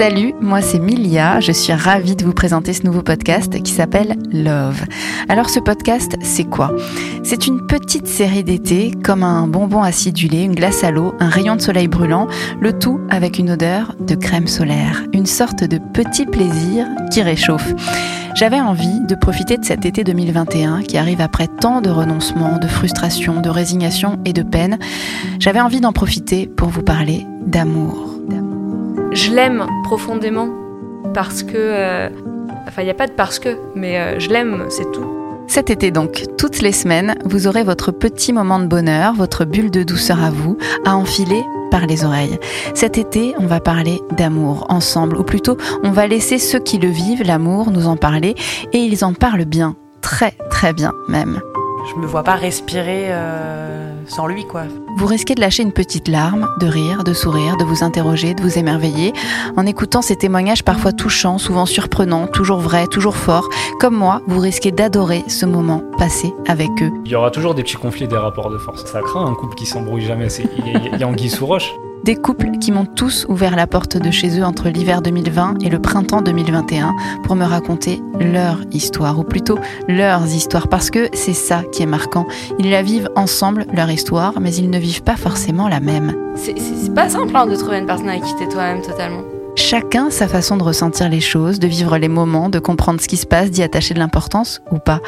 Salut, moi c'est Milia, je suis ravie de vous présenter ce nouveau podcast qui s'appelle Love. Alors ce podcast, c'est quoi? C'est une petite série d'été, comme un bonbon acidulé, une glace à l'eau, un rayon de soleil brûlant, le tout avec une odeur de crème solaire, une sorte de petit plaisir qui réchauffe. J'avais envie de profiter de cet été 2021 qui arrive après tant de renoncements, de frustrations, de résignation et de peine. J'avais envie d'en profiter pour vous parler d'amour. Je l'aime profondément parce que... euh, Enfin, il n'y a pas de parce que, mais euh, je l'aime, c'est tout. Cet été donc, toutes les semaines, vous aurez votre petit moment de bonheur, votre bulle de douceur à vous, à enfiler par les oreilles. Cet été, on va parler d'amour ensemble, ou plutôt, on va laisser ceux qui le vivent, l'amour, nous en parler, et ils en parlent bien, très très bien même. Je me vois pas respirer euh, sans lui, quoi. Vous risquez de lâcher une petite larme, de rire, de sourire, de vous interroger, de vous émerveiller, en écoutant ces témoignages parfois touchants, souvent surprenants, toujours vrais, toujours forts. Comme moi, vous risquez d'adorer ce moment passé avec eux. Il y aura toujours des petits conflits, des rapports de force. Ça craint un couple qui s'embrouille jamais. C'est- Il y, a- il y a anguille sous roche. Des couples qui m'ont tous ouvert la porte de chez eux entre l'hiver 2020 et le printemps 2021 pour me raconter leur histoire, ou plutôt leurs histoires, parce que c'est ça qui est marquant. Ils la vivent ensemble, leur histoire, mais ils ne vivent pas forcément la même. C'est- pas simple hein, de trouver une personne avec qui t'es toi-même totalement. Chacun sa façon de ressentir les choses, de vivre les moments, de comprendre ce qui se passe, d'y attacher de l'importance ou pas.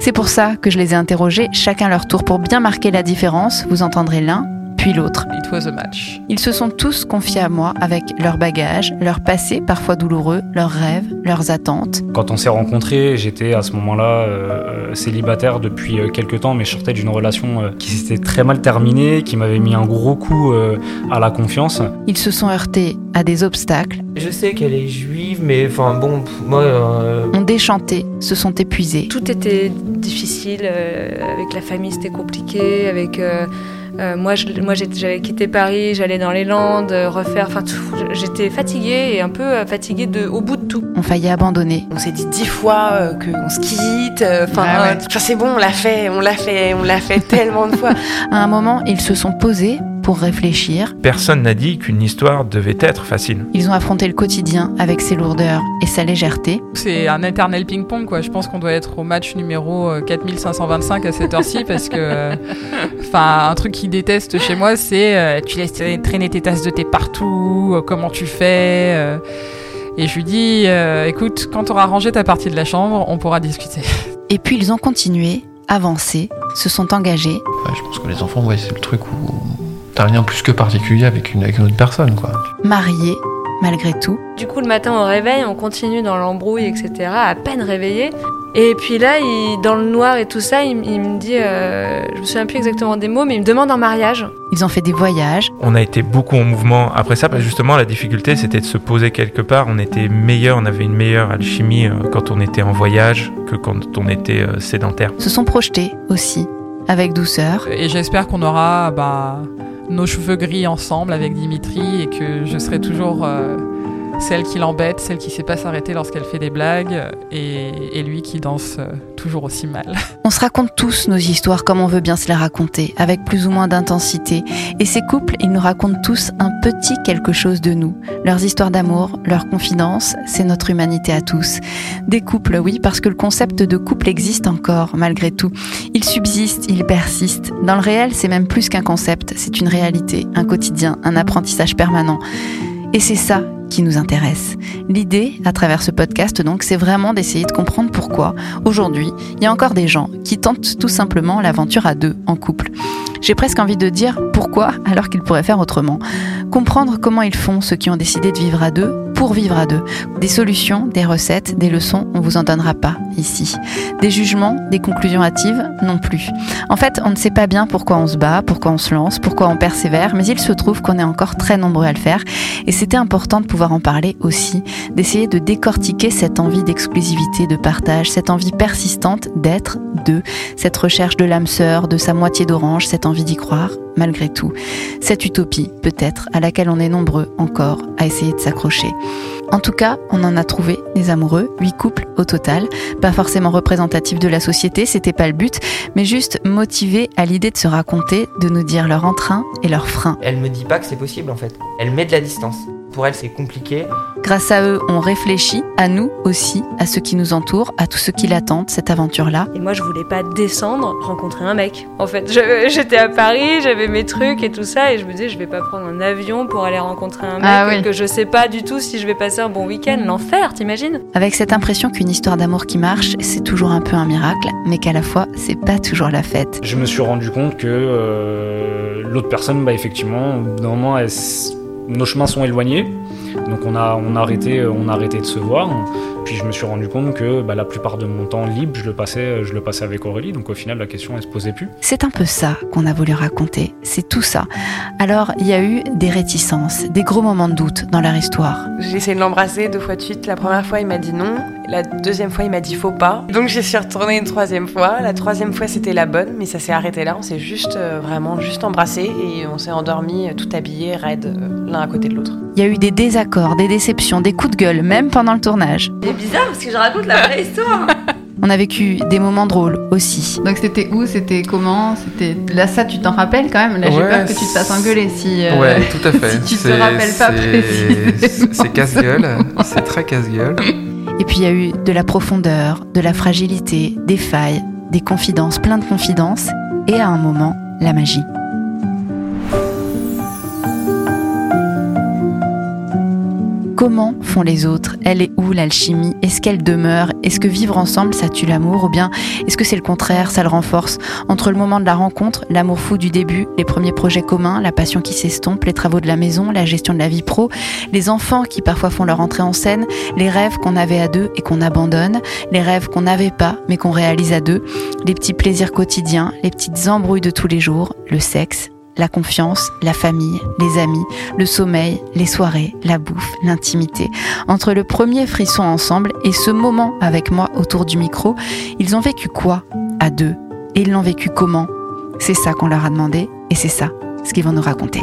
C'est pour ça que je les ai interrogés, chacun leur tour, pour bien marquer la différence. Vous entendrez l'un, puis l'autre. It was a match. Ils se sont tous confiés à moi avec leur bagage, leur passé parfois douloureux, leurs rêves, leurs attentes. Quand on s'est rencontrés, j'étais à ce moment-là euh, euh, célibataire depuis euh, quelques temps, mais je sortais d'une relation euh, qui s'était très mal terminée, qui m'avait mis un gros coup euh, à la confiance. Ils se sont heurtés à des obstacles, Je sais qu'elle est juive, mais enfin bon, moi, euh, ont déchanté, se sont épuisés. Tout était difficile, euh, avec la famille c'était compliqué, avec... euh, moi, je- moi, j'ai- j'avais quitté Paris, j'allais dans les Landes, euh, refaire, enfin. J'étais fatiguée et un peu euh, fatiguée de, au bout de tout. ont failli abandonner. On s'est dit dix fois euh, qu'on se quitte. euh, Enfin, Ah ouais. enfin, c'est bon, on l'a fait, on l'a fait, on l'a fait tellement de fois. À un moment, ils se sont posés pour réfléchir. Personne n'a dit qu'une histoire devait être facile. Ils ont affronté le quotidien avec ses lourdeurs et sa légèreté. C'est un éternel ping-pong, quoi. Je pense qu'on doit être au match numéro euh, 4525 à cette heure-ci parce que, euh, enfin, un truc qu'il déteste chez moi, c'est euh, tu laisses traîner tes tasses de thé partout, euh, comment tu fais. euh. et je lui dis, euh, écoute, quand tu auras rangé ta partie de la chambre, on pourra discuter. Et puis ils ont continué, avancé, se sont engagés. Ouais, je pense que les enfants, ouais, c'est le truc où t'as rien plus que particulier avec une, avec une autre personne, quoi. mariés malgré tout. Du coup, le matin au réveil, on continue dans l'embrouille, etc., à peine réveillé. Et puis là, il, dans le noir et tout ça, il, il me dit, euh, je me souviens plus exactement des mots, mais il me demande en mariage. Ils ont fait des voyages, On a été beaucoup en mouvement après ça, parce que justement la difficulté c'était de se poser quelque part. On était meilleur, on avait une meilleure alchimie euh, quand on était en voyage que quand on était euh, sédentaire. se sont projetés aussi, avec douceur. Et j'espère qu'on aura bah, nos cheveux gris ensemble avec Dimitri et que je serai toujours euh, celle qui l'embête, celle qui sait pas s'arrêter lorsqu'elle fait des blagues et, et lui qui danse euh, toujours aussi mal. On se raconte tous nos histoires comme on veut bien se les raconter, avec plus ou moins d'intensité. Et ces couples, ils nous racontent tous un petit quelque chose de nous. Leurs histoires d'amour, leurs confidences, c'est notre humanité à tous. Des couples, oui, parce que le concept de couple existe encore, malgré tout. Il subsiste, il persiste. Dans le réel, c'est même plus qu'un concept, c'est une réalité, un quotidien, un apprentissage permanent. Et c'est ça qui nous intéresse. L'idée, à travers ce podcast, donc, c'est vraiment d'essayer de comprendre pourquoi, aujourd'hui, il y a encore des gens qui tentent tout simplement l'aventure à deux, en couple. J'ai presque envie de dire pourquoi alors qu'ils pourraient faire autrement. Comprendre comment ils font ceux qui ont décidé de vivre à deux pour vivre à deux. Des solutions, des recettes, des leçons, on vous en donnera pas ici. Des jugements, des conclusions hâtives, non plus. En fait, on ne sait pas bien pourquoi on se bat, pourquoi on se lance, pourquoi on persévère, mais il se trouve qu'on est encore très nombreux à le faire et c'était important de pouvoir en parler aussi, d'essayer de décortiquer cette envie d'exclusivité, de partage, cette envie persistante d'être deux, cette recherche de l'âme sœur, de sa moitié d'orange, cette envie d'y croire, malgré tout. Cette utopie, peut-être, à laquelle on est nombreux encore à essayer de s'accrocher. En tout cas, on en a trouvé des amoureux, huit couples au total, pas forcément représentatifs de la société, c'était pas le but, mais juste motivés à l'idée de se raconter, de nous dire leur entrain et leur frein. Elle me dit pas que c'est possible en fait. Elle met de la distance. Pour elle c'est compliqué. Grâce à eux, on réfléchit, à nous aussi, à ceux qui nous entourent, à tous ceux qui l'attendent, cette aventure-là. Et moi, je voulais pas descendre, rencontrer un mec. En fait, j'étais à Paris, j'avais mes trucs et tout ça, et je me disais, je vais pas prendre un avion pour aller rencontrer un mec Ah oui. que je sais pas du tout si je vais passer un bon week-end. L'enfer, t'imagines? Avec cette impression qu'une histoire d'amour qui marche, c'est toujours un peu un miracle, mais qu'à la fois, c'est pas toujours la fête. Je me suis rendu compte que euh, l'autre personne, bah, effectivement, au bout d'un moment, elle nos chemins sont éloignés. Donc on a, arrêté de se voir. Puis je me suis rendu compte que bah, la plupart de mon temps libre, je le, passais, je le passais avec Aurélie. Donc au final, la question, elle se posait plus. C'est un peu ça qu'on a voulu raconter, c'est tout ça. Alors, il y a eu des réticences, des gros moments de doute dans leur histoire. J'ai essayé de l'embrasser deux fois de suite. La première fois, il m'a dit non. La deuxième fois, il m'a dit faut pas. Donc, j'y suis retournée une troisième fois. La troisième fois, c'était la bonne, mais ça s'est arrêté là. On s'est juste, euh, vraiment, juste embrassé et on s'est endormis euh, tout habillés, raides, euh, l'un à côté de l'autre. Il y a eu des désaccords, des déceptions, des coups de gueule, même pendant le tournage. Bizarre parce que je raconte la vraie histoire. On a vécu des moments drôles aussi. Donc c'était où C'était comment C'était là ça tu t'en rappelles quand même? Là j'ai Ouais, peur que tu te fasses engueuler si. euh, Ouais, tout à fait. si tu te C'est- rappelles pas c'est- précisément. C'est casse-gueule, c'est très casse-gueule. Et puis il y a eu de la profondeur, de la fragilité, des failles, des confidences, plein de confidences, et à un moment, la magie. Comment font les autres? Elle est où l'alchimie? Est-ce qu'elle demeure? Est-ce que vivre ensemble, ça tue l'amour? Ou bien est-ce que c'est le contraire, ça le renforce? Entre le moment de la rencontre, l'amour fou du début, les premiers projets communs, la passion qui s'estompe, les travaux de la maison, la gestion de la vie pro, les enfants qui parfois font leur entrée en scène, les rêves qu'on avait à deux et qu'on abandonne, les rêves qu'on n'avait pas mais qu'on réalise à deux, les petits plaisirs quotidiens, les petites embrouilles de tous les jours, le sexe, la confiance, la famille, les amis, le sommeil, les soirées, la bouffe, l'intimité. Entre le premier frisson ensemble et ce moment avec moi autour du micro, ils ont vécu quoi à deux? Et ils l'ont vécu comment? C'est ça qu'on leur a demandé et c'est ça ce qu'ils vont nous raconter.